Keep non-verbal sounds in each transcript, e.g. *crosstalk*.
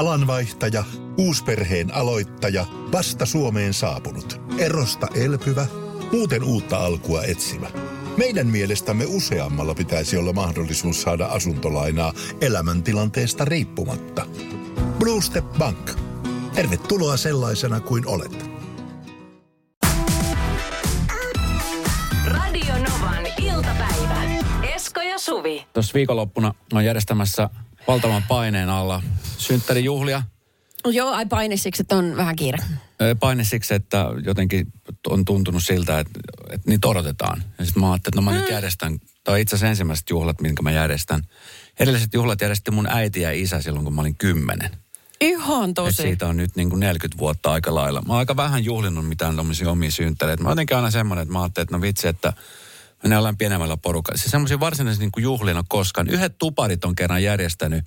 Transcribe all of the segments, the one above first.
Alanvaihtaja, uusperheen aloittaja, vasta Suomeen saapunut, erosta elpyvä, muuten uutta alkua etsimä. Meidän mielestämme useammalla pitäisi olla mahdollisuus saada asuntolainaa elämäntilanteesta riippumatta. Blue Step Bank. Tervetuloa sellaisena kuin olet. Radio Novan iltapäivä. Esko ja Suvi. Tuossa viikonloppuna on järjestämässä valtavan paineen alla synttärijuhlia. Joo, ai paine siksi, että on vähän kiire. Paine siksi, että jotenkin on tuntunut siltä, että, että niitä odotetaan. Ja sitten mä ajattelin, että no mä nyt järjestän, tai itse asiassa ensimmäiset juhlat, minkä mä järjestän. Edelliset juhlat järjesti mun äiti ja isä silloin, kun mä olin kymmenen. Ihan Et tosi. siitä on nyt niin kuin 40 vuotta aika lailla. Mä oon aika vähän juhlinut mitään tommosia omia synttäreitä. Mä oon jotenkin aina semmoinen, että mä ajattelin, että no vitsi, että me ollaan pienemmällä porukalla. Se semmoisia varsinaisia niin kuin juhlina koskaan. Yhdet tuparit on kerran järjestänyt.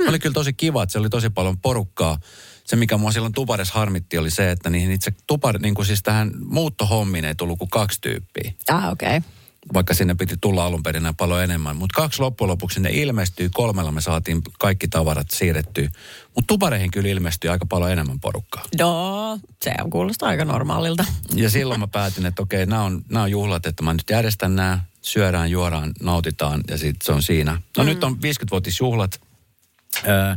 Mm. Oli kyllä tosi kiva, että se oli tosi paljon porukkaa. Se, mikä mua silloin tuparissa harmitti, oli se, että niihin itse tupar, niin kuin siis tähän muuttohommiin ei tullut kuin kaksi tyyppiä Ah, okei. Okay. Vaikka sinne piti tulla alun perin paljon enemmän. Mutta kaksi loppujen lopuksi ne ilmestyi, kolmella me saatiin kaikki tavarat siirrettyä. Mutta tupareihin kyllä ilmestyi aika paljon enemmän porukkaa. No, se on kuulostaa aika normaalilta. Ja silloin mä päätin, että okei, nämä on, nämä on juhlat, että mä nyt järjestän nämä, syödään, juodaan, nautitaan ja sitten se on siinä. No mm. nyt on 50-vuotisjuhlat. Öö, öö,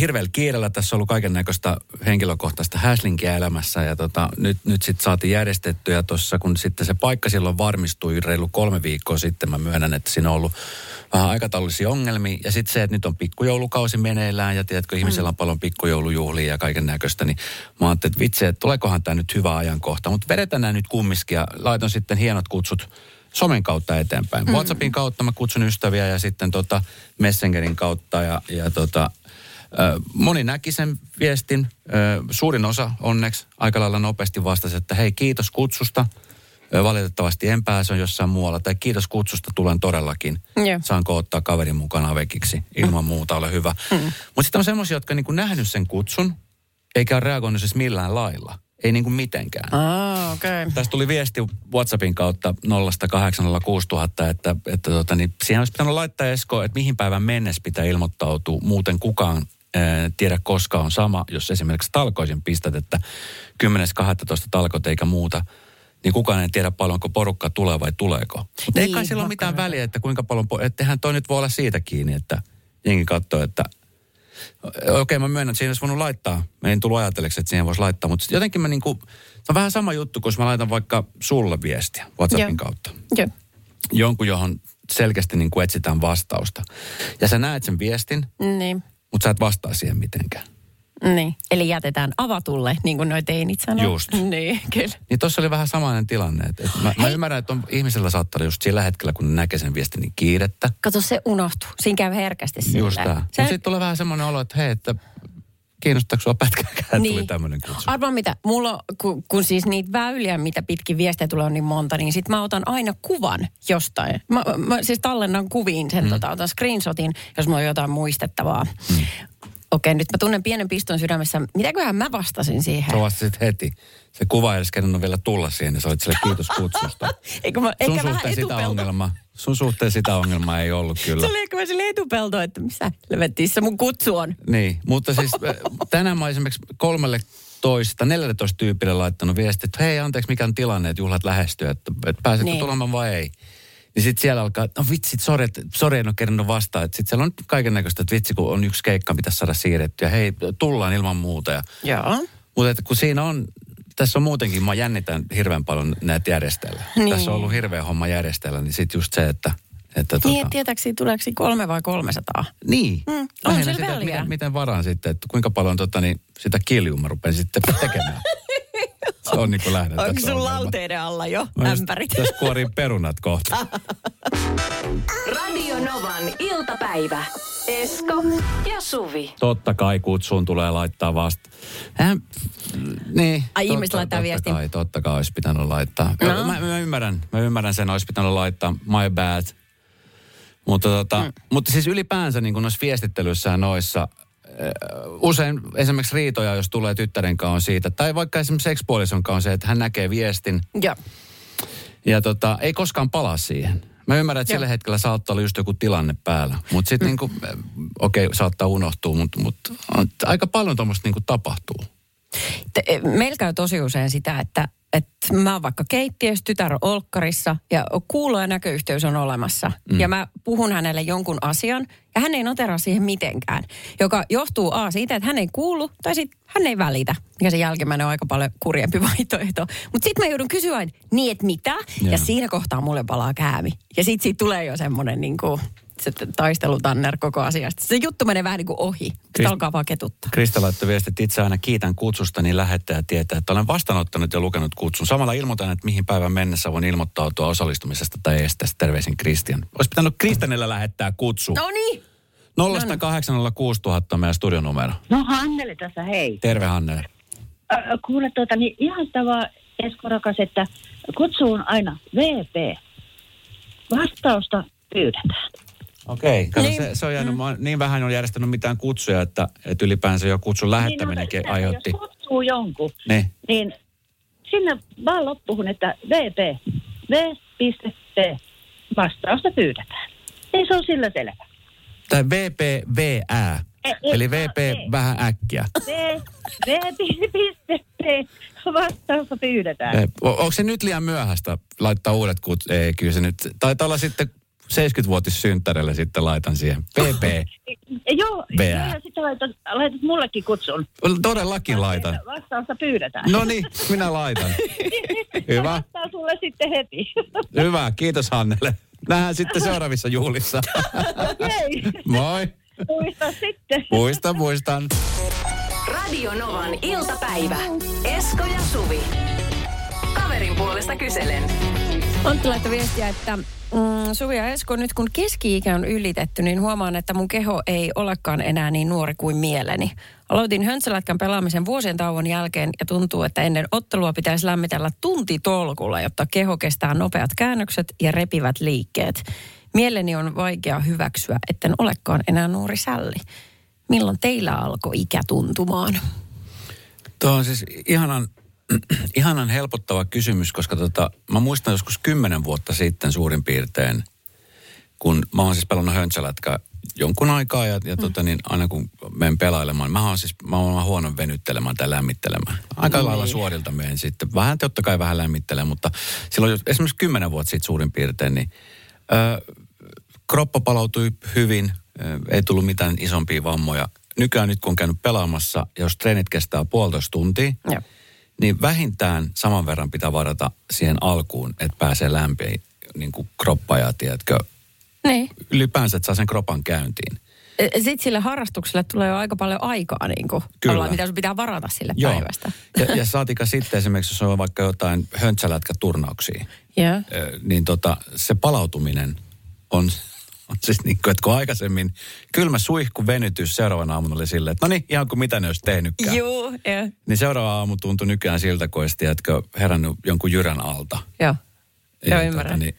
hirveällä kiireellä tässä on ollut kaiken näköistä henkilökohtaista häslinkiä elämässä ja tota, nyt, nyt sitten saatiin järjestettyä tuossa, kun sitten se paikka silloin varmistui reilu kolme viikkoa sitten. Mä myönnän, että siinä on ollut vähän aikataulullisia ongelmia ja sitten se, että nyt on pikkujoulukausi meneillään ja tiedätkö, ihmisellä on paljon pikkujoulujuhlia ja kaiken näköistä, niin mä ajattelin, että vitsi, että tuleekohan tämä nyt hyvä ajankohta. Mutta vedetään nämä nyt kumminkin ja laitan sitten hienot kutsut somen kautta eteenpäin. Mm. WhatsAppin kautta mä kutsun ystäviä ja sitten tota Messengerin kautta ja, ja tota, moni näki sen viestin. Suurin osa onneksi aika lailla nopeasti vastasi, että hei kiitos kutsusta. Valitettavasti en pääse on jossain muualla. Tai kiitos kutsusta, tulen todellakin. Joo. Saanko ottaa kaverin mukana vekiksi? Ilman muuta, ole hyvä. Mm. Mutta sitten on semmoisia, jotka niinku nähnyt sen kutsun, eikä ole reagoinut siis millään lailla. Ei niinku mitenkään. Ah, okei. Okay. Tästä tuli viesti WhatsAppin kautta 0806000, että, että tota, niin siihen olisi pitänyt laittaa Esko, että mihin päivän mennessä pitää ilmoittautua. Muuten kukaan tiedä koska on sama, jos esimerkiksi talkoisin pistät, että 10.12. talkot eikä muuta, niin kukaan ei tiedä paljonko porukka tulee vai tuleeko. Mutta ei Niin, kai sillä ole mitään väliä, että kuinka paljon, ettehän toi nyt voi olla siitä kiinni, että jengi katsoo, että Okei, mä myönnän, että siihen olisi voinut laittaa. Mä en tullut ajatelleeksi, että siihen voisi laittaa, mutta jotenkin mä niinku, se on vähän sama juttu, kun mä laitan vaikka sulle viestiä WhatsAppin Joo. kautta. Joo. Jonkun, johon selkeästi niinku etsitään vastausta. Ja sä näet sen viestin, Niin. Mutta sä et vastaa siihen mitenkään. Niin. Eli jätetään avatulle, niin kuin noi teinit sanoo. Just. *laughs* Niin, kyllä. Niin tossa oli vähän samainen tilanne. Että, että mä, mä ymmärrän, että on, ihmisellä saattaa olla just sillä hetkellä, kun ne näkee sen viestin, niin kiirettä. Kato, se unohtuu. Siinä käy herkästi sillä. Just tää. Mutta Se, sitten tulee vähän semmoinen olo, että hei, että kiinnostaako sua pätkääkään, Niin. tuli tämmöinen kutsu. Arvaa mitä, mulla, kun, kun siis niitä väyliä, mitä pitkin viestejä tulee on niin monta, niin sit mä otan aina kuvan jostain. Mä, mä siis tallennan kuviin sen, mm. tota, otan screenshotin, jos mulla on jotain muistettavaa. Mm. Okei, nyt mä tunnen pienen piston sydämessä. Mitäköhän mä vastasin siihen? Sä vastasit heti. Se kuva ei edes kerennyt vielä tulla siihen, niin sä olit sille kiitos kutsusta. *laughs* Eikö mä, Sun suhteen sitä ongelmaa. Sun suhteen sitä ongelmaa ei ollut kyllä. Se oli ehkä sille etupelto, että missä levettissä mun kutsu on. Niin, mutta siis *laughs* tänään mä esimerkiksi kolmelle toista, 14 tyypille laittanut viesti, että hei anteeksi mikä on tilanne, että juhlat lähestyy, että, että pääsetkö niin. tulemaan vai ei. Niin sitten siellä alkaa, no vitsi, sori, sori en ole kerännyt vastaan. Sitten siellä on kaiken näköistä, että vitsi kun on yksi keikka, mitä saada siirrettyä. Hei, tullaan ilman muuta. Ja, Joo. mutta että kun siinä on, tässä on muutenkin, mä jännitän hirveän paljon näitä järjestellä. Niin. Tässä on ollut hirveä homma järjestellä, niin sitten just se, että... että Niin, tota, et tietääks siitä tuleeko siinä kolme vai 300? niin. Mm, on sillä sitä, väliä. miten, miten varaan sitten, että kuinka paljon tota, niin, sitä kiljua mä rupean sitten tekemään. *laughs* Se on niin kuin lähden Onko sun ongelma. lauteiden alla jo Mä just ämpärit? Tässä kuorin perunat kohta. *laughs* Radio Novan iltapäivä. Esko ja Suvi. Totta kai kutsuun tulee laittaa vasta. Hän, niin. Ai, totta- ihmiset laittaa totta viestin. Kai, totta kai olisi pitänyt laittaa. No. No. Mä, mä, ymmärrän, mä ymmärrän sen, olisi pitänyt laittaa my bad. Mutta, tota, mm. mutta siis ylipäänsä niin noissa viestittelyissä ja noissa, usein esimerkiksi riitoja, jos tulee tyttären kanssa on siitä, tai vaikka esimerkiksi sekspuolison kanssa on se, että hän näkee viestin Joo. ja tota, ei koskaan palaa siihen. Mä ymmärrän, että Joo. sillä hetkellä saattaa olla just joku tilanne päällä. Mutta sitten Mm. niinku, okei, okay, saattaa unohtua, mutta mut, aika paljon tuommoista niinku tapahtuu. E, Meillä käy tosi usein sitä, että, että mä oon vaikka keittiössä, tytär on olkkarissa ja kuulo- ja näköyhteys on olemassa. Mm. Ja mä puhun hänelle jonkun asian ja hän ei noteraa siihen mitenkään. Joka johtuu A siitä, että hän ei kuulu tai sitten hän ei välitä. Ja se jälkimmäinen on aika paljon kurjempi *laughs* vaihtoehto. Mutta sitten mä joudun kysyä aina, niin että mitä? Joo. Ja siinä kohtaa mulle palaa käämi. Ja sitten siitä tulee jo semmoinen niin kuin, se taistelutanner koko asiasta. Se juttu menee vähän niin kuin ohi. Krist- alkaa vaan ketuttaa. Krista laittoi viesti, että itse aina kiitän kutsusta, niin lähettäjä tietää, että olen vastaanottanut ja lukenut kutsun. Samalla ilmoitan, että mihin päivän mennessä voin ilmoittautua osallistumisesta tai estestä. Terveisin Kristian. Olisi pitänyt Kristianille lähettää kutsu. No niin. 0806 000 on meidän studionumero. No Hannele tässä, hei. Terve Hannele. Äh, kuule tuota, niin ihan sitä vaan Esko rakas, että kutsu on aina VP. Vastausta pyydetään. Okei, okay. Niin. se, se on jäänyt, mä niin vähän on järjestänyt mitään kutsuja, että, että ylipäänsä jo kutsun lähettäminenkin Niin, no, aiheutti. Jos kutsuu jonkun, Niin. niin sinne vaan loppuun, että VP. V.P. Vastausta pyydetään. Ei se on sillä selvä. Tai VPVää. Ei, ei, Eli VP ei. vähän äkkiä. V. V.P. Vastausta pyydetään. Eh, o- Onko se nyt liian myöhäistä laittaa uudet kut? Ei, kyllä se nyt. Taitaa olla sitten 70-vuotissynttärille sitten laitan siihen. VP. *laughs* Joo, ja sitten laitat, laitat mullekin kutsun. Todellakin laitan. Vastausta pyydetään. No niin, minä laitan. *laughs* Hyvä. Vastaa sulle sitten heti. *laughs* Hyvä, kiitos Hannelle. Nähdään sitten seuraavissa juhlissa. Okei, Moi. muista sitten. Muistan, muistan. Radio Novan iltapäivä. Esko ja Suvi. Kaverin puolesta kyselen. Antti laittoi viestiä, että mm, Suvi ja Esko, nyt kun keski-ikä on ylitetty, niin huomaan, että mun keho ei olekaan enää niin nuori kuin mieleni. Aloitin höntsälätkän pelaamisen vuosien tauon jälkeen ja tuntuu, että ennen ottelua pitäisi lämmitellä tunti tolkulla, jotta keho kestää nopeat käännökset ja repivät liikkeet. Mieleni on vaikea hyväksyä, etten olekaan enää nuori sälli. Milloin teillä alkoi ikä tuntumaan? Tuo on siis ihanan, *clears throat* ihanan helpottava kysymys, koska tota, mä muistan joskus kymmenen vuotta sitten suurin piirtein, kun mä oon siis pelannut höntsälätkä jonkun aikaa ja, ja tota, niin aina kun menen pelailemaan, mä oon siis mä oon huono venyttelemään tai lämmittelemään. Aika lailla suorilta menen sitten. Vähän totta kai vähän lämmittelen, mutta silloin jos- esimerkiksi kymmenen vuotta sitten suurin piirtein, niin ö, kroppa palautui hyvin, ö, ei tullut mitään isompia vammoja. Nykyään nyt kun on käynyt pelaamassa, jos treenit kestää puolitoista tuntia, Joo. Niin vähintään saman verran pitää varata siihen alkuun, että pääsee lämpiin niin kuin kroppa ja tiedätkö, Niin. ylipäänsä, että saa sen kropan käyntiin. Sitten sille harrastukselle tulee jo aika paljon aikaa, niin kuin, Kyllä. mitä sun pitää varata sille Joo. päivästä. Ja, ja saatika sitten esimerkiksi, jos on vaikka jotain höntsälätkäturnauksia, ö, niin tota, se palautuminen on, on siis niin kuin, että kun aikaisemmin kylmä suihku venytys seuraavana aamuna oli silleen, että no niin, ihan kuin mitä ne olisi tehnytkään. Joo, joo. Niin seuraava aamu tuntui nykyään siltä, kun olisi, tiedätkö, herännyt jonkun jyrän alta. Joo. Joo, ymmärrän. niin,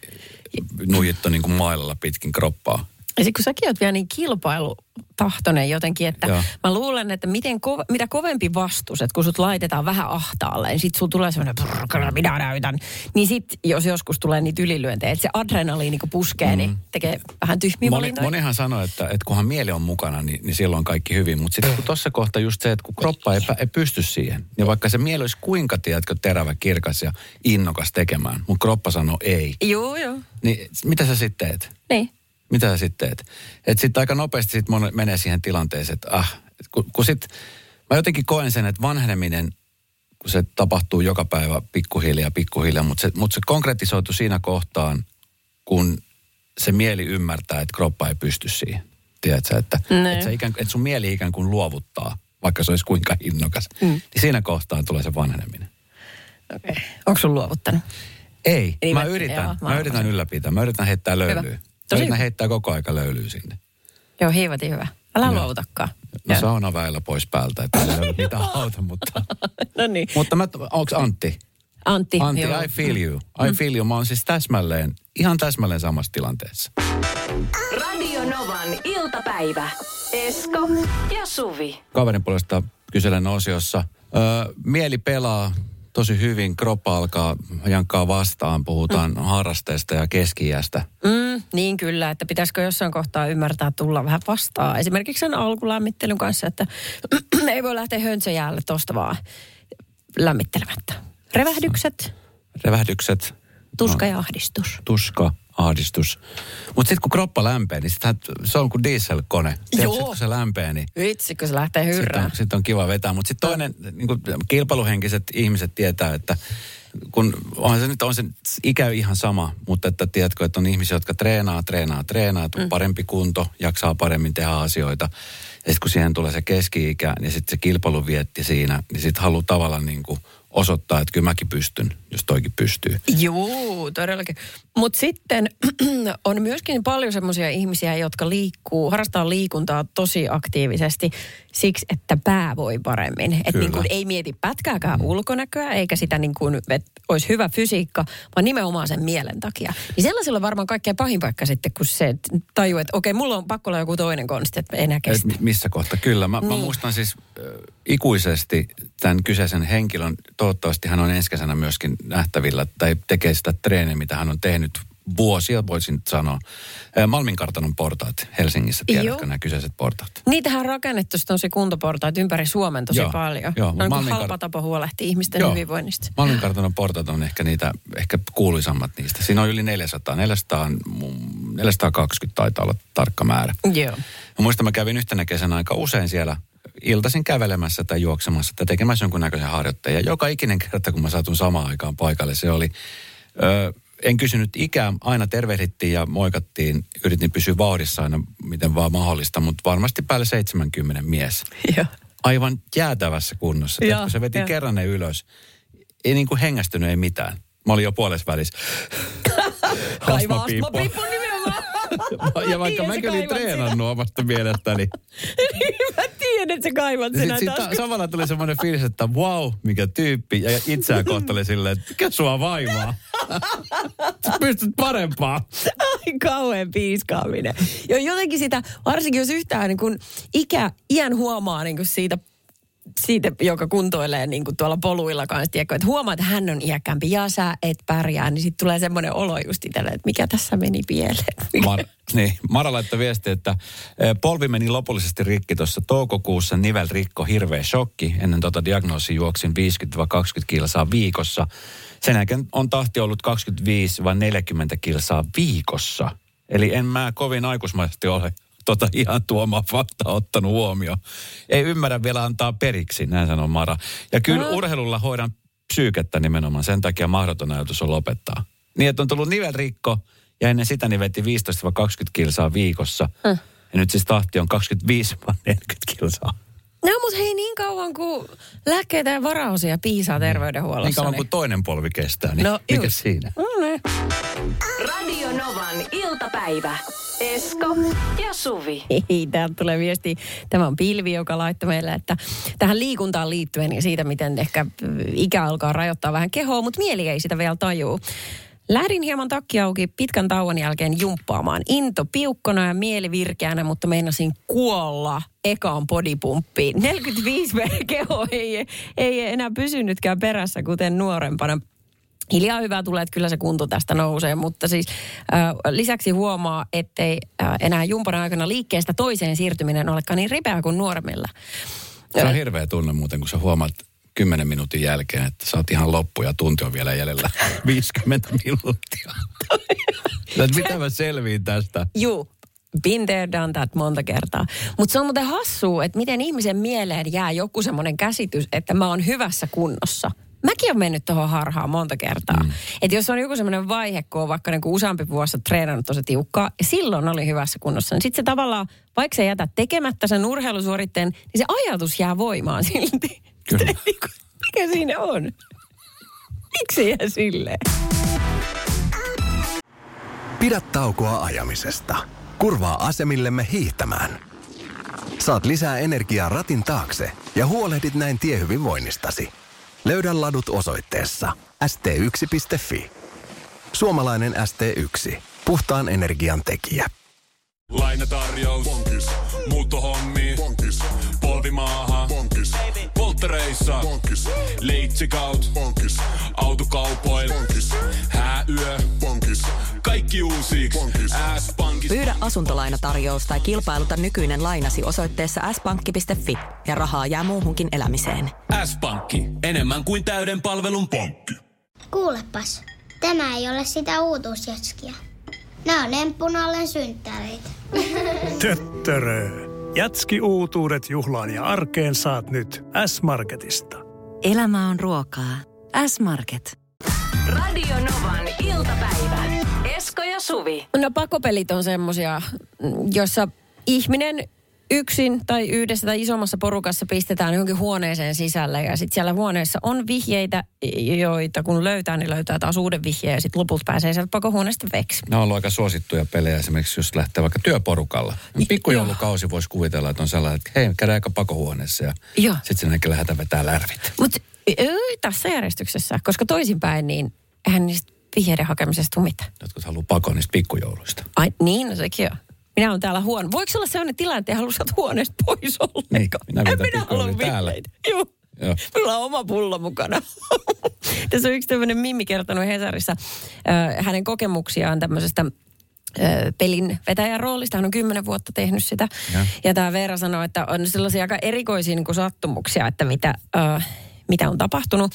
nuijittu niin kuin mailalla pitkin kroppaa. Ja sitten kun säkin oot vielä niin kilpailutahtoinen jotenkin, että Joo. mä luulen, että miten kova, mitä kovempi vastus, että kun sut laitetaan vähän ahtaalle, niin sit sulla tulee semmoinen, "Brr, kyllä minä näytän. Niin sit, jos joskus tulee niitä ylilyöntejä, että se adrenaliini kun puskee, mm. niin tekee vähän tyhmiä Moni, valintoja. monihan sanoo, että, että kunhan mieli on mukana, niin, niin silloin on kaikki hyvin. Mutta sitten kun tuossa kohta just se, että kun kroppa ei, ei pysty siihen, niin vaikka se mieli olisi kuinka, tiedätkö, terävä, kirkas ja innokas tekemään, mutta kroppa sanoo ei, Joo, joo. niin mitä sä sitten teet? Niin. Mitä sä sitten teet? Että sitten aika nopeasti sit mon- menee siihen tilanteeseen, että ah, et kun, kun sit, mä jotenkin koen sen, että vanheneminen, kun se tapahtuu joka päivä pikkuhiljaa, pikkuhiljaa, mutta se, mut se konkretisoitu siinä kohtaan, kun se mieli ymmärtää, että kroppa ei pysty siihen. Tiedätkö, että, Niin. että, se ikään, että sun mieli ikään kuin luovuttaa, vaikka se olisi kuinka innokas. Mm. Niin siinä kohtaan tulee se vanheneminen. Okay. Onko sun luovuttanut? Ei, Niin mä, mä- yritän. joo, mä, mä yritän ylläpitää. Mä yritän heittää löylyä. Hyvä. Tosi hyvä. heittää koko aika löylyä sinne. Joo, hiivatin hyvä. Älä Joo. luovutakaan. No Joo. sauna väillä pois päältä, että ei löydy mitään auta, mutta... *laughs* no niin. mutta mä, onks Antti? Antti. Antti, joo. I feel you. I feel you. Mä oon siis täsmälleen, ihan täsmälleen samassa tilanteessa. Radio Novan iltapäivä. Esko ja Suvi. Kaverin puolesta kyselen osiossa. Öö, mieli pelaa, tosi hyvin. Kroppa alkaa jankkaa vastaan. Puhutaan mm. harrasteesta ja keski Mm, niin kyllä, että pitäisikö jossain kohtaa ymmärtää tulla vähän vastaan. Esimerkiksi sen alkulämmittelyn kanssa, että *clears throat* ei voi lähteä hönsöjäälle tuosta vaan lämmittelemättä. Revähdykset. Revähdykset. Tuska ja ahdistus. Tuska, ahdistus. Mutta sitten kun kroppa lämpee, niin sitähän, se on kuin dieselkone. Joo. Sit, kun se lämpee, niin Vitsi, kun se lähtee sitten hyrrään. on, sit on kiva vetää. Mutta sitten toinen, niin kuin kilpailuhenkiset ihmiset tietää, että kun on se nyt on se ikä ihan sama, mutta että tiedätkö, että on ihmisiä, jotka treenaa, treenaa, treenaa, mm. parempi kunto, jaksaa paremmin tehdä asioita. Ja sitten kun siihen tulee se keski-ikä, niin sitten se kilpailu vietti siinä, niin sitten haluaa tavallaan niin kuin osoittaa, että kyllä mäkin pystyn, jos toikin pystyy. Joo, todellakin. Mutta sitten *clears throat* on myöskin paljon semmoisia ihmisiä, jotka liikkuu, harrastaa liikuntaa tosi aktiivisesti siksi, että pää voi paremmin. Että niin ei mieti pätkääkään mm. ulkonäköä, eikä sitä niin kuin, että olisi hyvä fysiikka, vaan nimenomaan sen mielen takia. Niin sellaisella on varmaan kaikkein pahin paikka sitten, kun se tajuu, että okei, mulla on pakko olla joku toinen konsti, että enää Et kestä. mi- missä kohta? Kyllä. Mä, niin. mä muistan siis äh, ikuisesti tämän kyseisen henkilön, toivottavasti hän on ensi kesänä myöskin nähtävillä, tai tekee sitä treeniä, mitä hän on tehnyt vuosia, voisin sanoa. Malmin kartanon portaat Helsingissä, tiedätkö Joo. nämä kyseiset portaat? Niitähän on rakennettu tosi kuntoportaita ympäri Suomen tosi Joo, paljon. joo, on niin Malmin halpa tapa huolehtia ihmisten hyvinvoinnista. Malmin kartanon portaat on ehkä niitä, ehkä kuuluisammat niistä. Siinä on yli 400, 400, on mun- 420 taitaa olla tarkka määrä. Joo. Mä muistan, mä kävin yhtenä kesänä aika usein siellä iltaisin kävelemässä tai juoksemassa tai tekemässä jonkunnäköisen harjoitteen. Ja joka ikinen kerta, kun mä saatun samaan aikaan paikalle, se oli... Ö, en kysynyt ikää, aina tervehdittiin ja moikattiin. Yritin pysyä vauhdissa aina, miten vaan mahdollista, mutta varmasti päälle 70 mies. *laughs* Joo. Aivan jäätävässä kunnossa. Joo, se veti joo. kerran ne ylös. Ei niin kuin hengästynyt, ei mitään. Mä olin jo puolessa välissä. *laughs* Astmapiippu. astmapiippu nimenomaan. *laughs* Ja vaikka Niin, olin kaivat treenannut omasta mielestäni. Mä tiedän, että sä kaivat sen sit taskuun. samalla tuli semmoinen fiilis, että wow, mikä tyyppi. Ja itseään kohteli silleen, että mikä sua vaivaa. Sä pystyt parempaa. Ai kauhean piiskaaminen. Jo jotenkin sitä, varsinkin jos yhtään niin kun ikä, iän huomaa niin kun siitä siitä, joka kuntoilee niin kuin tuolla poluilla kanssa, tiedätkö, että huomaa, että hän on iäkkäämpi ja sä et pärjää, niin sitten tulee semmoinen olo just itselle, että mikä tässä meni pieleen. *laughs* Mar- niin, Mara laittoi viesti, että eh, polvi meni lopullisesti rikki tuossa toukokuussa, nivel rikko, hirveä shokki. Ennen tota diagnoosia juoksin 50-20 kilsaa viikossa. Sen jälkeen on tahti ollut 25-40 kilsaa viikossa. Eli en mä kovin aikuismaisesti ole tota ihan tuomaa faktaa ottanut huomioon. Ei ymmärrä vielä antaa periksi, näin sanoo Mara. Ja kyllä urheilulla hoidan psyykettä nimenomaan, sen takia mahdoton ajatus on lopettaa. Niin, että on tullut nivelrikko ja ennen sitä niin veti 15-20 kilsaa viikossa. Äh. Ja nyt siis tahti on 25-40 kilsaa. No mutta hei niin kauan kuin lääkkeitä ja varaosia piisaa terveydenhuollossa. Niin kauan kuin toinen polvi kestää, niin No, mikä just. siinä? No niin. Radio Novan iltapäivä. Esko ja Suvi. Hei, täältä tulee viesti. Tämä on Pilvi, joka laittoi meille, että tähän liikuntaan liittyen ja siitä, miten ehkä ikä alkaa rajoittaa vähän kehoa, mutta mieli ei sitä vielä tajuu. Lähdin hieman takki auki pitkän tauon jälkeen jumppaamaan. Into piukkona ja mieli virkeänä, mutta meinasin kuolla ekaan bodypumppiin. 45 *laughs* keho ei, ei enää pysynytkään perässä, kuten nuorempana. Hiljaa hyvää tulee, että kyllä se kunto tästä nousee, mutta siis äh, lisäksi huomaa, ettei äh, enää jumpan aikana liikkeestä toiseen siirtyminen olekaan niin ripeää kuin nuoremmilla. Se on hirveä tunne muuten, kun sä huomaat 10 minuutin jälkeen, että sä oot ihan loppu ja tunti on vielä jäljellä *laughs* 50 minuuttia. *laughs* Sä et mitä mä selviin tästä. Juu, been there, done that monta kertaa. Mutta se on muuten hassua, että miten ihmisen mieleen jää joku semmoinen käsitys, että mä oon hyvässä kunnossa. Mäkin olen mennyt tuohon harhaan monta kertaa. Mm. Että jos on joku semmoinen vaihe, kun on vaikka niinku useampi vuosi treenannut tosi tiukkaa, ja silloin oli hyvässä kunnossa, niin sitten se tavallaan, vaikka se jätä tekemättä sen urheilusuoritteen, niin se ajatus jää voimaan *laughs* silti. Kyllä. *laughs* Mikä siinä on? Miksi jää silleen? Pidä taukoa ajamisesta. Kurvaa asemillemme hiihtämään. Saat lisää energiaa ratin taakse ja huolehdit näin tiehyvinvoinnistasi. Löydä ladut osoitteessa st1.fi. Suomalainen ST1. Puhtaan energian tekijä. Lainatarjous. Bonkis. Muuttohommi. Bonkis. Polvimaaha. Töttöreissä. Bonkis. Leitsikaut. Bonkis. Autokaupoil. Bonkis. Hääyö. Bonkis. Kaikki uusi. S-pankki. Pyydä asuntolainatarjous tai kilpailuta nykyinen lainasi osoitteessa s-pankki.fi ja rahaa jää muuhunkin elämiseen. S-pankki. Enemmän kuin täyden palvelun pankki. Kuulepas, tämä ei ole sitä uutuusjatskia. Nämä on emppunallen synttäreitä. Töttörö. Jatski uutuudet juhlaan ja arkeen saat nyt S-Marketista. Elämä on ruokaa. S-Market. Radio Novan iltapäivä. Esko ja Suvi. No pakopelit on semmosia, jossa ihminen yksin tai yhdessä tai isommassa porukassa pistetään johonkin huoneeseen sisälle ja sitten siellä huoneessa on vihjeitä, joita kun löytää, niin löytää taas uuden vihjeen ja sitten lopulta pääsee sieltä pakohuoneesta veksi. Ne on ollut aika suosittuja pelejä esimerkiksi, jos lähtee vaikka työporukalla. Pikkujoulukausi voisi kuvitella, että on sellainen, että hei, käydään aika pakohuoneessa ja sitten sinnekin lähdetään vetää lärvit. Mutta tässä järjestyksessä, koska toisinpäin, niin eihän niistä vihjeiden hakemisesta tule mitään. Jotkut haluaa pakon niistä pikkujouluista. Ai niin, no sekin on. Minä olen täällä huone. Voiko olla sellainen tilanne, että ei halua saada huoneesta pois ollenkaan? Niin, minä en minä halua vihjeitä. Joo. Joo. Minulla on oma pullo mukana. *laughs* Tässä on yksi tämmöinen Mimmi kertonut Hesarissa äh, hänen kokemuksiaan tämmöisestä pelin vetäjän roolista. Hän on kymmenen vuotta tehnyt sitä. Ja. Ja, tämä Veera sanoi, että on sellaisia aika erikoisia niin kuin sattumuksia, että mitä, äh, mitä on tapahtunut.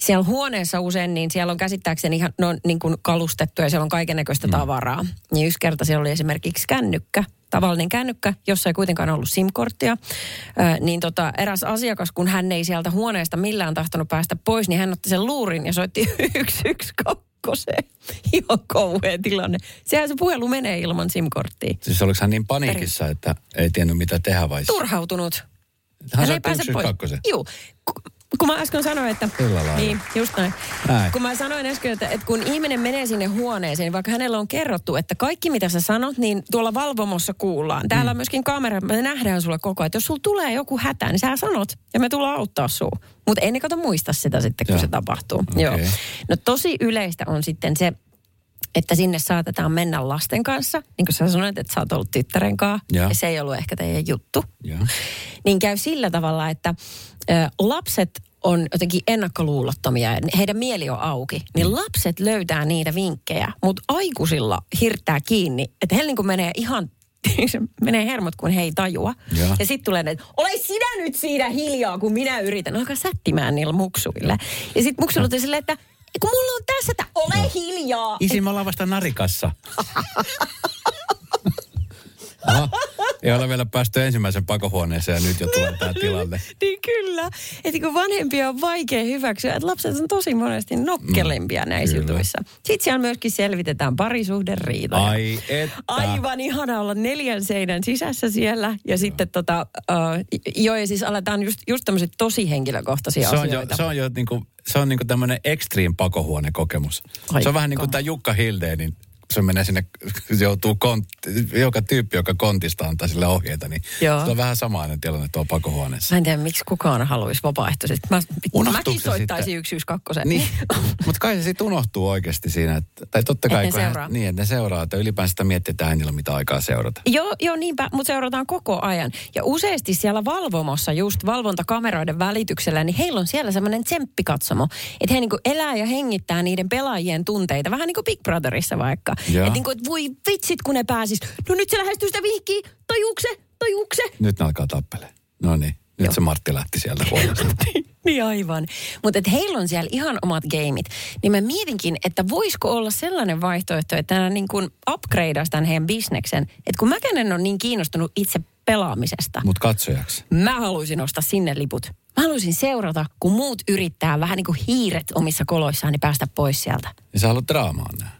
Siellä huoneessa usein, niin siellä on käsittääkseni ihan no, niin kuin kalustettu ja siellä on kaiken näköistä Mm. tavaraa. Ja yksi kerta siellä oli esimerkiksi kännykkä, tavallinen kännykkä, jossa ei kuitenkaan ollut SIM-korttia. Ö, niin tota, eräs asiakas, kun hän ei sieltä huoneesta millään tahtonut päästä pois, niin hän otti sen luurin ja soitti *laughs* 112. *laughs* Ihan kauhea tilanne. Sehän se puhelu menee ilman SIM-korttia. Siis oliko hän niin paniikissa, että ei tiennyt mitä tehdä vai? Turhautunut. Hän ei soitti pääse pois. 112. Kun mä äsken sanoin, että... Niin, just näin. Näin. Kun mä sanoin äsken, että, että kun ihminen menee sinne huoneeseen, niin vaikka hänellä on kerrottu, että kaikki mitä sä sanot, niin tuolla valvomossa kuullaan. Täällä Mm. on myöskin kamera, me nähdään sulle koko ajan. Että jos sulla tulee joku hätä, niin sä sanot ja me tullaan auttaa sua. Mutta ei ne kato muista sitä sitten, kun Joo. se tapahtuu. Okei. Joo. No tosi yleistä on sitten se, että sinne saatetaan mennä lasten kanssa. Niin kuin sä sanoit, että sä oot ollut tyttären kanssa. Joo. Ja se ei ollut ehkä teidän juttu Joo. niin käy sillä tavalla, että ö, lapset on jotenkin ennakkoluulottomia ja heidän mieli on auki, niin lapset löytää niitä vinkkejä, mutta aikuisilla hirttää kiinni, että he niin kuin menee ihan *laughs* menee hermot, kun he ei tajua. Joo. Ja sitten tulee ne, että ole sinä nyt siinä hiljaa, kun minä yritän. Alkaa sättimään niillä muksuilla. Ja sitten muksuilla on silleen, että kun mulla on tässä, että ole hiljaa. Isi, me ollaan vasta narikassa. *laughs* Ei ole vielä päästy ensimmäisen pakohuoneeseen ja nyt jo tulee tämä tilanne. *laughs* Niin kyllä. Että kun vanhempia on vaikea hyväksyä, että lapset on tosi monesti nokkelempia näissä kyllä. jutuissa. Sitten siellä myöskin selvitetään parisuhderiitoja. Ai että. Aivan ihana olla neljän seinän sisässä siellä. Ja sitten tota, uh, joo, ja siis aletaan just, just tämmöiset tosi henkilökohtaisia Se on jo, asioita. se on jo niinku, se on niinku tämmöinen extreme pakohuonekokemus. Ai se on vähän niin kuin tämä Jukka Hildeenin, kun se menee sinne, se joutuu kont, joka tyyppi, joka kontista antaa sille ohjeita, niin Joo. se on vähän samainen tilanne tuolla pakohuoneessa. Mä en tiedä, miksi kukaan haluaisi vapaaehtoisesti. Mä, Unohtuuko mäkin soittaisin sitten? yksi yksi kakkosen. Niin, *laughs* mutta kai se sitten unohtuu oikeasti siinä, että, tai totta kai, Että ne kun hän- seuraa. niin, että ne seuraa, että ylipäänsä sitä miettii, että äänillä mitä aikaa seurata. Joo, joo niinpä, mutta seurataan koko ajan. Ja useasti siellä valvomossa, just valvontakameroiden välityksellä, niin heillä on siellä semmoinen tsemppikatsomo. Että he niinku elää ja hengittää niiden pelaajien tunteita, vähän niin kuin Big Brotherissa vaikka. Että niinku, et voi vitsit, kun ne pääsis. No nyt se lähestyy sitä vihkiä, tajuukse, tajuukse. Nyt ne alkaa tappeleen. No niin, nyt Joo. se Martti lähti sieltä huoneesta. *laughs* niin aivan. Mutta heillä on siellä ihan omat gameit. Niin mä mietinkin, että voisiko olla sellainen vaihtoehto, että nämä niin kuin upgradeaisi tämän heidän bisneksen. Että kun mäkään en ole niin kiinnostunut itse pelaamisesta. Mutta katsojaksi. Mä haluaisin ostaa sinne liput. Mä haluaisin seurata, kun muut yrittää vähän niin kuin hiiret omissa koloissaan, niin päästä pois sieltä. Ja sä haluat draamaa nää.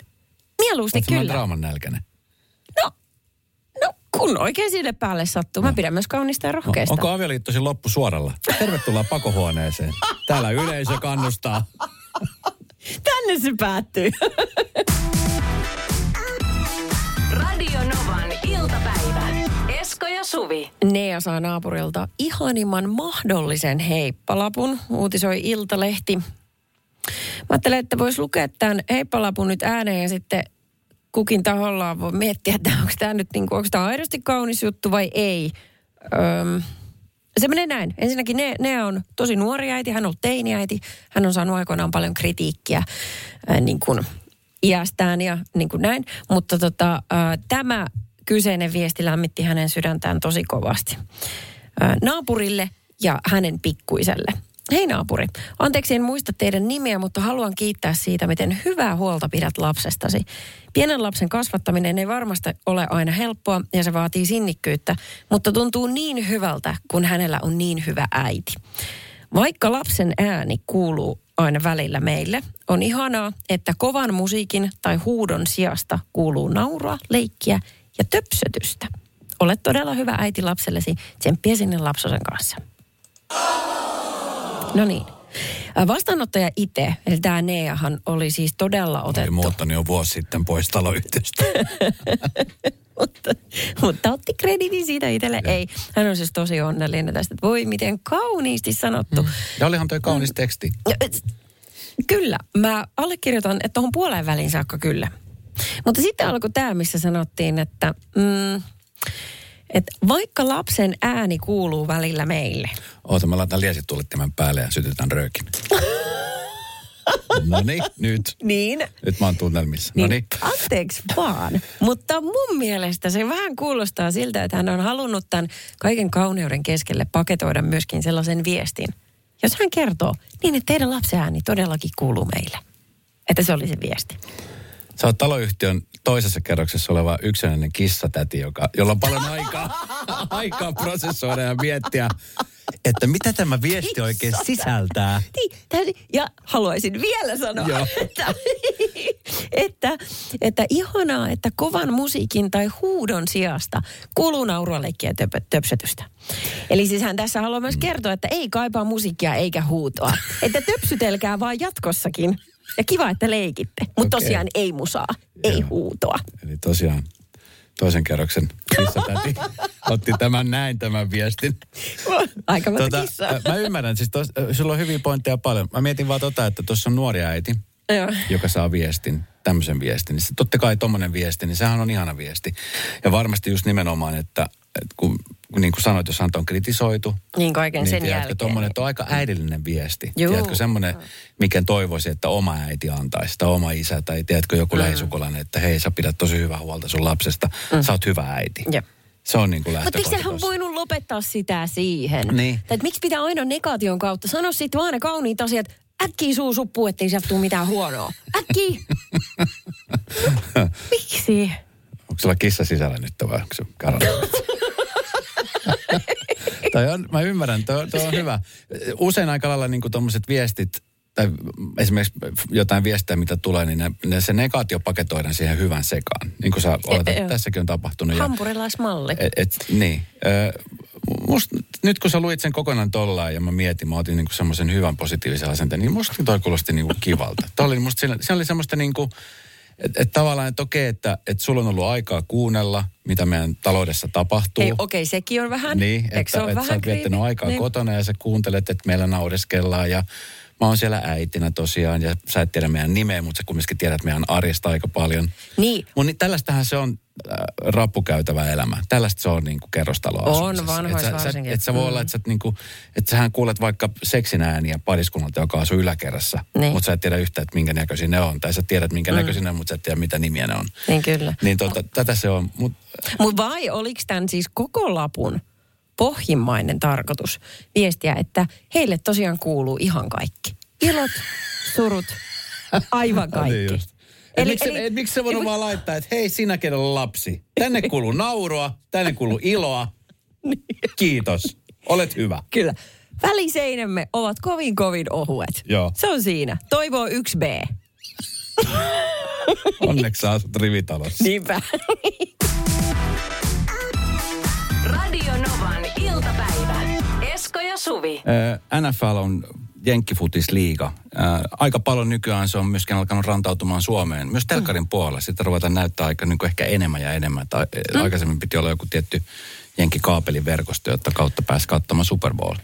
Mieluusti Oletko kyllä. draaman nälkäinen? No, no, kun oikein sille päälle sattuu. Mä pidän myös kaunista ja No, rohkeista. onko avioliittosi loppu suoralla? Tervetuloa pakohuoneeseen. Täällä yleisö kannustaa. *laughs* Tänne se päättyy. Radio Novan iltapäivä. Esko ja Suvi. Nea saa naapurilta ihanimman mahdollisen heippalapun, uutisoi Iltalehti. Mä ajattelen, että voisi lukea tämän heippalapun nyt ääneen ja sitten kukin tahollaan voi miettiä, että onko tämä nyt niin kuin, onko tämä aidosti kaunis juttu vai ei. Öm, se menee näin. Ensinnäkin ne, ne on tosi nuori äiti, hän on ollut teiniäiti. Hän on saanut aikoinaan paljon kritiikkiä ää, niin kuin iästään ja niin kuin näin. Mutta tota, ää, tämä kyseinen viesti lämmitti hänen sydäntään tosi kovasti. Ää, naapurille ja hänen pikkuiselle. Hei naapuri, anteeksi en muista teidän nimeä, mutta haluan kiittää siitä, miten hyvää huolta pidät lapsestasi. Pienen lapsen kasvattaminen ei varmasti ole aina helppoa ja se vaatii sinnikkyyttä, mutta tuntuu niin hyvältä, kun hänellä on niin hyvä äiti. Vaikka lapsen ääni kuuluu aina välillä meille, on ihanaa, että kovan musiikin tai huudon sijasta kuuluu naurua, leikkiä ja töpsötystä. Olet todella hyvä äiti lapsellesi. Tsemppiä sinne lapsosen kanssa. No niin. Vastaanottaja itse, eli tämä Neahan oli siis todella Oli otettu. muuttanut jo vuosi sitten pois taloyhtiöstä. *laughs* mutta, mutta otti kreditin siitä itselle. Ei, hän on siis tosi onnellinen tästä, voi miten kauniisti sanottu. Mm. Ja olihan toi kaunis teksti. Ja, et, Kyllä, mä allekirjoitan, että tuohon puoleen väliin saakka kyllä. Mutta sitten alkoi tämä, missä sanottiin, että, mm, että vaikka lapsen ääni kuuluu välillä meille. Oota, mä laitan liesitulittimen päälle ja sytytän röökin. No niin, nyt. Niin. Nyt mä oon tunnelmissa. No Niin, niin. anteeksi vaan. Mutta mun mielestä se vähän kuulostaa siltä, että hän on halunnut tämän kaiken kauneuden keskelle paketoida myöskin sellaisen viestin. Jos hän kertoo, niin että teidän lapsen ääni todellakin kuuluu meille. Että se oli se viesti. Sä oot taloyhtiön toisessa kerroksessa oleva yksinäinen kissatäti, joka, jolla on paljon aikaa, *laughs* aikaa prosessoida ja miettiä, että mitä tämä viesti oikein sisältää. Niin. Ja haluaisin vielä sanoa, Joo. että, että, että ihanaa, että kovan musiikin tai huudon sijasta kuuluu naurua, leikkiä ja töpö- töpsötystä. Eli siis hän tässä haluaa myös kertoa, että ei kaipaa musiikkia eikä huutoa. *laughs* Että töpsytelkää vaan jatkossakin. Ja kiva, että leikitte. Mutta Okei. tosiaan ei musaa, ei huutoa. Eli tosiaan toisen kerroksen kissatäti otti tämän näin tämän viestin. *laughs* Aika monta Tota, kissaa. mä ymmärrän, siis tos, sulla on hyviä pointteja paljon. Mä mietin vaan tota, että tuossa on nuori äiti, Joo. joka saa viestin, tämmöisen viestin. Niin totta kai tommonen viesti, niin sehän on ihana viesti. Ja varmasti just nimenomaan, että, että kun, niin kuin sanoit, jos häntä on kritisoitu, Niin kaiken niin sen tiedätkö, jälkeen. tommonen, että on aika äidillinen viesti. Juu. Tiedätkö, semmoinen, mikä toivoisi, että oma äiti antaisi, tai oma isä, tai tiedätkö, joku mm. lähisukulainen, että hei, sä pidät tosi hyvää huolta sun lapsesta, mm. sä oot hyvä äiti. Jep. Se on niin kuin Mutta eikö sehän voinut lopettaa sitä siihen? Niin. Tai miksi pitää aina negaation kautta? Sano sitten vaan ne kauniit asiat. Äkkiä suu suppuu, ettei sieltä tule mitään huonoa. Äkkiä. miksi? Onko sulla kissa sisällä nyt vai onko se tai on, mä ymmärrän, tuo, tuo on hyvä. Usein aika lailla niin tuommoiset viestit, tai esimerkiksi jotain viestejä, mitä tulee, niin ne, ne se negaatio paketoidaan siihen hyvän sekaan. Niin kuin sä oletat, E- tässäkin on tapahtunut. Ja, Hampurilaismalli. et, et, niin. Ö, Must, nyt kun sä luit sen kokonaan tollaan ja mä mietin, mä otin niinku semmoisen hyvän positiivisen asenteen, niin musta toi kuulosti niinku kivalta. Toi oli musta, siinä oli semmoista niinku, että et tavallaan, että okei, että et sulla on ollut aikaa kuunnella, mitä meidän taloudessa tapahtuu. Ei, okei, sekin on vähän. Niin, että, se että vähän sä oot viettänyt aikaa niin. kotona ja sä kuuntelet, että meillä naureskellaan ja mä oon siellä äitinä tosiaan ja sä et tiedä meidän nimeä, mutta sä kumminkin tiedät meidän arjesta aika paljon. Niin, Mun niin tällaistähän se on rappukäytävä elämä. Tällaista se on niin kuin kerrostaloasumisessa. On, vanhoissa et sä, varsinkin. et sä voi Mm. olla, että sä, niin kuin, että sähän kuulet vaikka seksin ääniä pariskunnalta, joka asuu yläkerrassa. Niin. Mutta sä et tiedä yhtään, että minkä näköisiä ne on. Tai sä tiedät, minkä mm. näköisiä ne on, mutta sä et tiedä, mitä nimiä ne on. niin kyllä. Niin tota, tätä se on. Mut, Mutta vai oliko tämän siis koko lapun pohjimmainen tarkoitus viestiä, että heille tosiaan kuuluu ihan kaikki. Ilot, surut, aivan *laughs* kaikki. Niin just. Et miksi, eli, et, miksi se voinut vaan laittaa, että hei sinä, kenellä on lapsi. Tänne kuuluu naurua, tänne kuuluu iloa. Kiitos. Olet hyvä. Kyllä. Väliseinämme ovat kovin kovin ohuet. Joo. Se on siinä. Toivoo 1B. Onneksi sä asut rivitalossa. Niinpä. Radio Novan iltapäivä. Esko ja Suvi. Ö, NFL on Jenkkifutisliiga. Ö, Aika paljon nykyään se on myöskin alkanut rantautumaan Suomeen. Myös telkkarin puolella. Sitä ruvetaan näyttää aika niin ehkä enemmän ja enemmän. Tai, mm. Aikaisemmin piti olla joku tietty jenkikaapeliverkosto, jotta kautta pääsi katsomaan Super Bowl.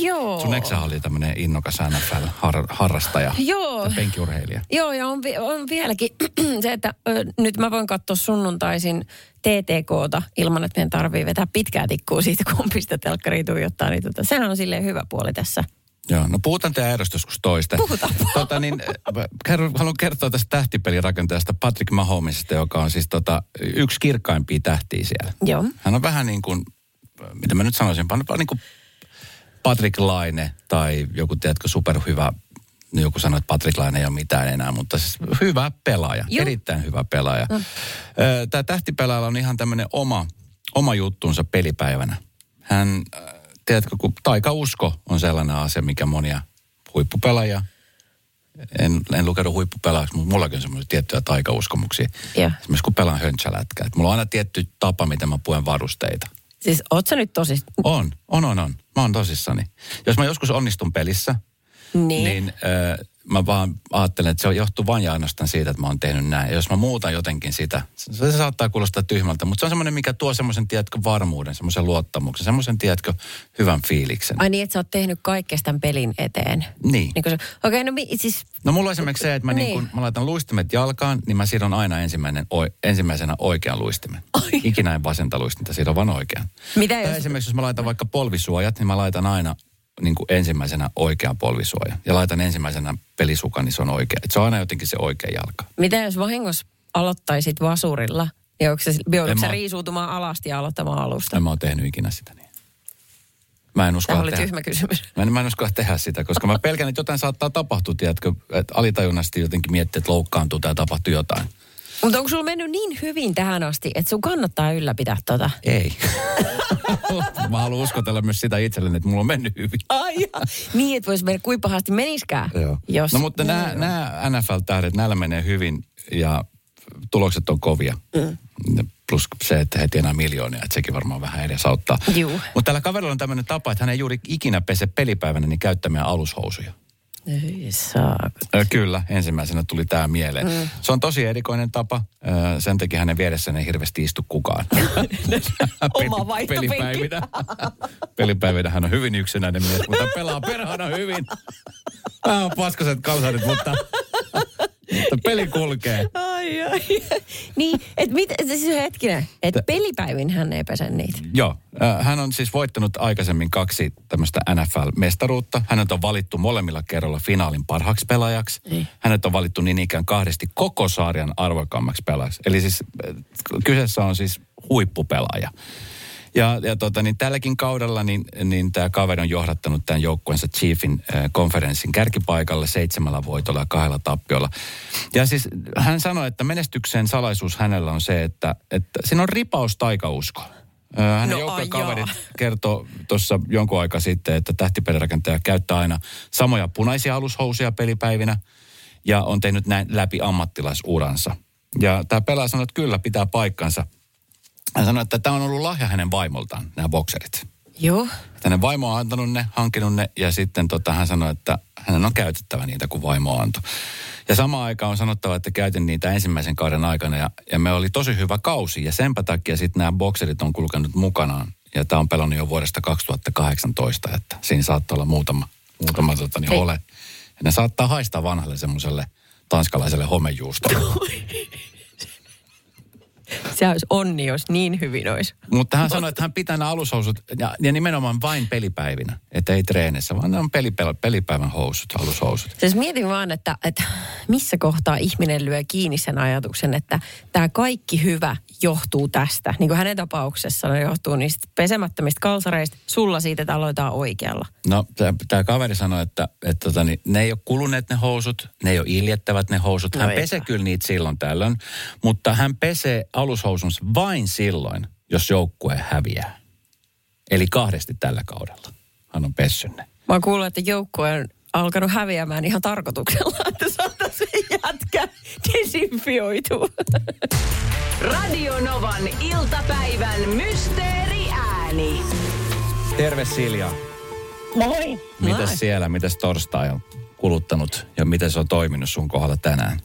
Joo. Sun eksä oli tämmöinen innokas NFL-harrastaja. Joo. Ja penkiurheilija. Joo, ja on, vi- on vieläkin *clears throat* se, että ö, nyt mä voin katsoa sunnuntaisin TTKta ilman, että meidän tarvii vetää pitkää tikkua siitä kumpista telkkariin tuijottaa. Niin tota, sehän on silleen hyvä puoli tässä. Joo, no puhutaan teidän erosta joskus toista. Puhutaan. *laughs* Tota, niin, haluan kertoa tästä tähtipelirakentajasta Patrick Mahomesista, joka on siis tota, yksi kirkkaimpia tähtiä siellä. Joo. Hän on vähän niin kuin, mitä mä nyt sanoisin, niin kuin Patrick Laine tai joku, tiedätkö, superhyvä, no joku sanoi, että Patrick Laine ei ole mitään enää, mutta siis hyvä pelaaja, Joo. erittäin hyvä pelaaja. No. Tämä tähtipelaajalla on ihan tämmöinen oma, oma juttunsa pelipäivänä. Hän, tiedätkö, kun taikausko on sellainen asia, mikä monia huippupelaajia, en, en lukenut huippupelaajaksi, mutta mullakin on semmoisia tiettyjä taikauskomuksia. Joo. Esimerkiksi kun pelaan höntsälätkää. Mulla on aina tietty tapa, miten mä puen varusteita. Siis oot sä nyt tosi... On, on, on, on. Mä oon tosissani. Jos mä joskus onnistun pelissä, Niin. niin äh, mä vaan ajattelen, että se johtuu vain ja ainoastaan siitä, että mä oon tehnyt näin. Ja jos mä muutan jotenkin sitä, se, se saattaa kuulostaa tyhmältä, mutta se on semmoinen, mikä tuo semmoisen, tiedätkö, varmuuden, semmoisen luottamuksen, semmoisen, tiedätkö, hyvän fiiliksen. Ai niin, että sä oot tehnyt kaikkea tämän pelin eteen. Niin. niin se, okei, okay, no mi, siis... No mulla on esimerkiksi se, että mä, niin. Niin. Niin kun, mä laitan luistimet jalkaan, niin mä sidon aina ensimmäinen, o, ensimmäisenä oikean luistimen. Ikinä en vasenta luistinta, sidon vaan oikean. Mitä Tai jos... esimerkiksi jos mä laitan vaikka polvisuojat, niin mä laitan aina niin kuin ensimmäisenä oikean polvisuojan. Ja laitan ensimmäisenä pelisukan, niin se on oikea. Et se on aina jotenkin se oikea jalka. Mitä jos vahingossa aloittaisit vasurilla? Ja onko se, joudutko sä mä- riisuutumaan alasti ja aloittamaan alusta? En mä oon tehnyt ikinä sitä niin. Mä en Tämä oli tehdä. tyhmä kysymys. Mä en, mä en uskalla tehdä sitä, koska mä pelkään, että jotain saattaa tapahtua, tiedätkö, että alitajunnasti jotenkin miettii, että loukkaantuu tai tapahtuu jotain. Mutta onko sulla mennyt niin hyvin tähän asti, että sun kannattaa ylläpitää tota? Ei. *laughs* mä haluan uskotella myös sitä itselleni, että mulla on mennyt hyvin. Ai ja. Niin, että vois mennä kuin pahasti meniskään. Joo. Jos... No mutta nämä, nämä NFL-tähdet, näillä menee hyvin ja tulokset on kovia. Mm. Plus se, että he tienaa miljoonia, että sekin varmaan vähän edesauttaa. Mutta tällä kaverilla on tämmöinen tapa, että hän ei juuri ikinä pese pelipäivänä niin käyttämiä alushousuja. Ei saa. Kyllä, ensimmäisenä tuli tämä mieleen. Mm. Se on tosi erikoinen tapa. Sen takia hänen vieressään ei hirveästi istu kukaan. *laughs* Oma. Pelipäivinä. Pelipäivinä hän on hyvin yksinäinen mies, mutta pelaa perhana hyvin. Vähän on paskaset kalsarit, mutta, mutta peli kulkee. Ai, ai. *laughs* niin, että mit, siis hetkinen, että pelipäivin hän ei pese niitä. Joo, äh, hän on siis voittanut aikaisemmin kaksi tämmöistä NFL-mestaruutta. Hänet on valittu molemmilla kerralla finaalin parhaaksi pelaajaksi. Niin. Hänet on valittu niin ikään kahdesti koko sarjan arvokkaammaksi pelaajaksi. Eli siis äh, kyseessä on siis huippupelaaja. Ja, ja tota, niin tälläkin kaudella niin, niin tämä kaveri on johdattanut tämän joukkueensa Chiefin äh, konferenssin kärkipaikalle seitsemällä voitolla ja kahdella tappiolla. Ja siis hän sanoi, että menestyksen salaisuus hänellä on se, että, että siinä on ripaus taikausko. Hänen No, joukkuekaverit ai kertoo tuossa jonkun aika sitten, että tähtipelirakentaja käyttää aina samoja punaisia alushousuja pelipäivinä ja on tehnyt näin läpi ammattilaisuransa. Ja tämä pelaaja sanoi, että kyllä pitää paikkansa. Hän sanoi, että tämä on ollut lahja hänen vaimoltaan, nämä bokserit. Joo. Hänen vaimo on antanut ne, hankkinut ne ja sitten tota, hän sanoi, että hänen on käytettävä niitä, kun vaimo antoi. Ja samaan aikaan on sanottava, että käytin niitä ensimmäisen kauden aikana ja, ja me oli tosi hyvä kausi. Ja senpä takia sitten nämä bokserit on kulkenut mukanaan. Ja tämä on pelannut jo vuodesta 2018, että siinä saattaa olla muutama, muutama tota, niin ole. Ja ne saattaa haistaa vanhalle semmoiselle tanskalaiselle homejuustolle. *laughs* *laughs* Se olisi onni, jos niin hyvin olisi. Mutta hän sanoi, että hän pitää nämä alushousut ja, ja nimenomaan vain pelipäivinä. Että ei treenissä, vaan ne on pelipä, pelipäivän housut, alushousut. Siis mietin vaan, että, että missä kohtaa ihminen lyö kiinni sen ajatuksen, että tämä kaikki hyvä johtuu tästä. Niin kuin hänen tapauksessaan ne johtuu niistä pesemättömistä kalsareista, sulla siitä, että aloitetaan oikealla. No, tämä kaveri sanoi, että, että tota, niin, ne ei ole kuluneet ne housut, ne ei ole iljettävät ne housut. No Hän eipä. pesee kyllä niitä silloin tällöin, mutta hän pesee alushousunsa vain silloin, jos joukkue häviää. Eli kahdesti tällä kaudella hän on pessyt ne. Mä oon kuullut, että joukkue on alkanut häviämään ihan tarkoituksella, *laughs* että saataisiin jätkä desinfioitua. Radio Novan iltapäivän mysteeriääni. Terve Silja. Moi. Mitäs siellä, mitäs torstai on kuluttanut ja miten se on toiminut sun kohdalla tänään?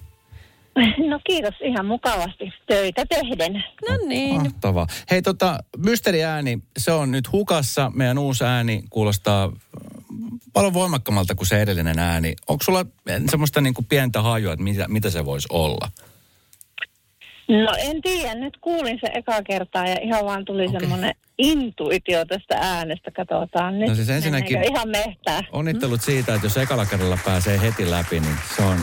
*laughs* No kiitos ihan mukavasti töitä tehden. No niin. Mahtavaa. Hei tota, mysteriääni, se on nyt hukassa. Meidän uusi ääni kuulostaa äh, paljon voimakkaammalta kuin se edellinen ääni. Onko sulla semmoista niin kuin pientä hajua, että mitä, mitä se voisi olla? No en tiedä, nyt kuulin se eka kertaa ja ihan vaan tuli okay. semmoinen intuitio tästä äänestä, katsotaan nyt. No siis ensinnäkin- ihan mehtää. Onnittelut siitä, että jos ekalla kerralla pääsee heti läpi, niin se on,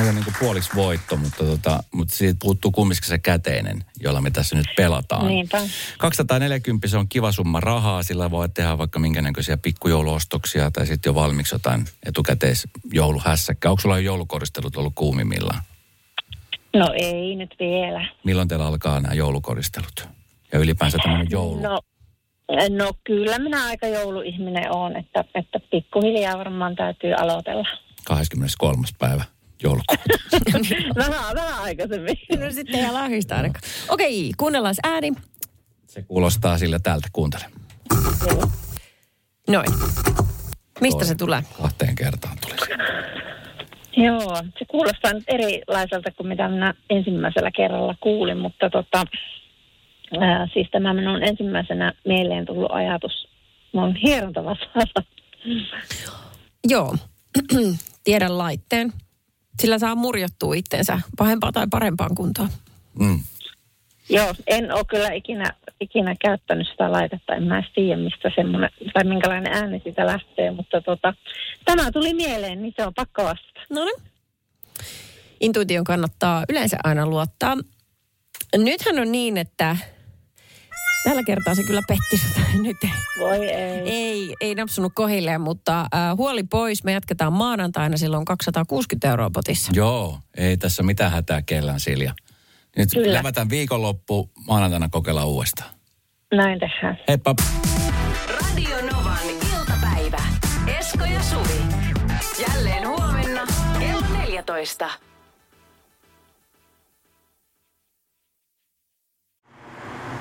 se on niin kuin puoliksi voitto, mutta, tota, mutta siitä puuttuu kumminkin se käteinen, jolla me tässä nyt pelataan. Niinpä. 240 se on kiva summa rahaa, sillä voi tehdä vaikka minkä näköisiä pikkujouluostoksia tai sitten jo valmiiksi jotain etukäteisjouluhässäkkää. Onko sulla jo joulukoristelut ollut kuumimmillaan? No ei nyt vielä. Milloin teillä alkaa nämä joulukoristelut? Ja ylipäänsä tämmöinen joulu. No, no kyllä minä aika jouluihminen olen, että, että pikkuhiljaa varmaan täytyy aloitella. 23. päivä joulukuuta. *laughs* vähän, vähän aikaisemmin. No sitten ei lahjista ainakaan. Okei, kuunnellaan ääni. Se kuulostaa sillä tältä. Kuuntele. Noin. Mistä se tulee? Kahteen kertaan tuli se. Joo, se kuulostaa nyt erilaiselta kuin mitä minä ensimmäisellä kerralla kuulin, mutta tota, ää, siis tämä minun ensimmäisenä mieleen tullut ajatus on hierontavasalla. Joo, *clears throat* tiedän laitteen. Sillä saa murjottua itsensä pahempaan tai parempaan kuntoon. Mm. Joo, en ole kyllä ikinä, ikinä käyttänyt sitä laitetta, en mä edes tiedä mistä semmoinen, tai minkälainen ääni siitä lähtee, mutta tota, tämä tuli mieleen, niin se on pakko vastata. No niin. Intuition kannattaa yleensä aina luottaa. Nythän on niin, että tällä kertaa se kyllä petti sut. *laughs* Nyt Voi ei. ei, ei napsunut kohilleen, mutta äh, huoli pois. Me jatketaan maanantaina silloin 260 euroa potissa. Joo, ei tässä mitään hätää kellään Silja. Nyt Kyllä. levätään viikonloppu, maanantaina kokeillaan uudestaan. Näin tehdään. Heippa! Radio Novan iltapäivä. Esko ja Suvi. Jälleen huomenna kello 14.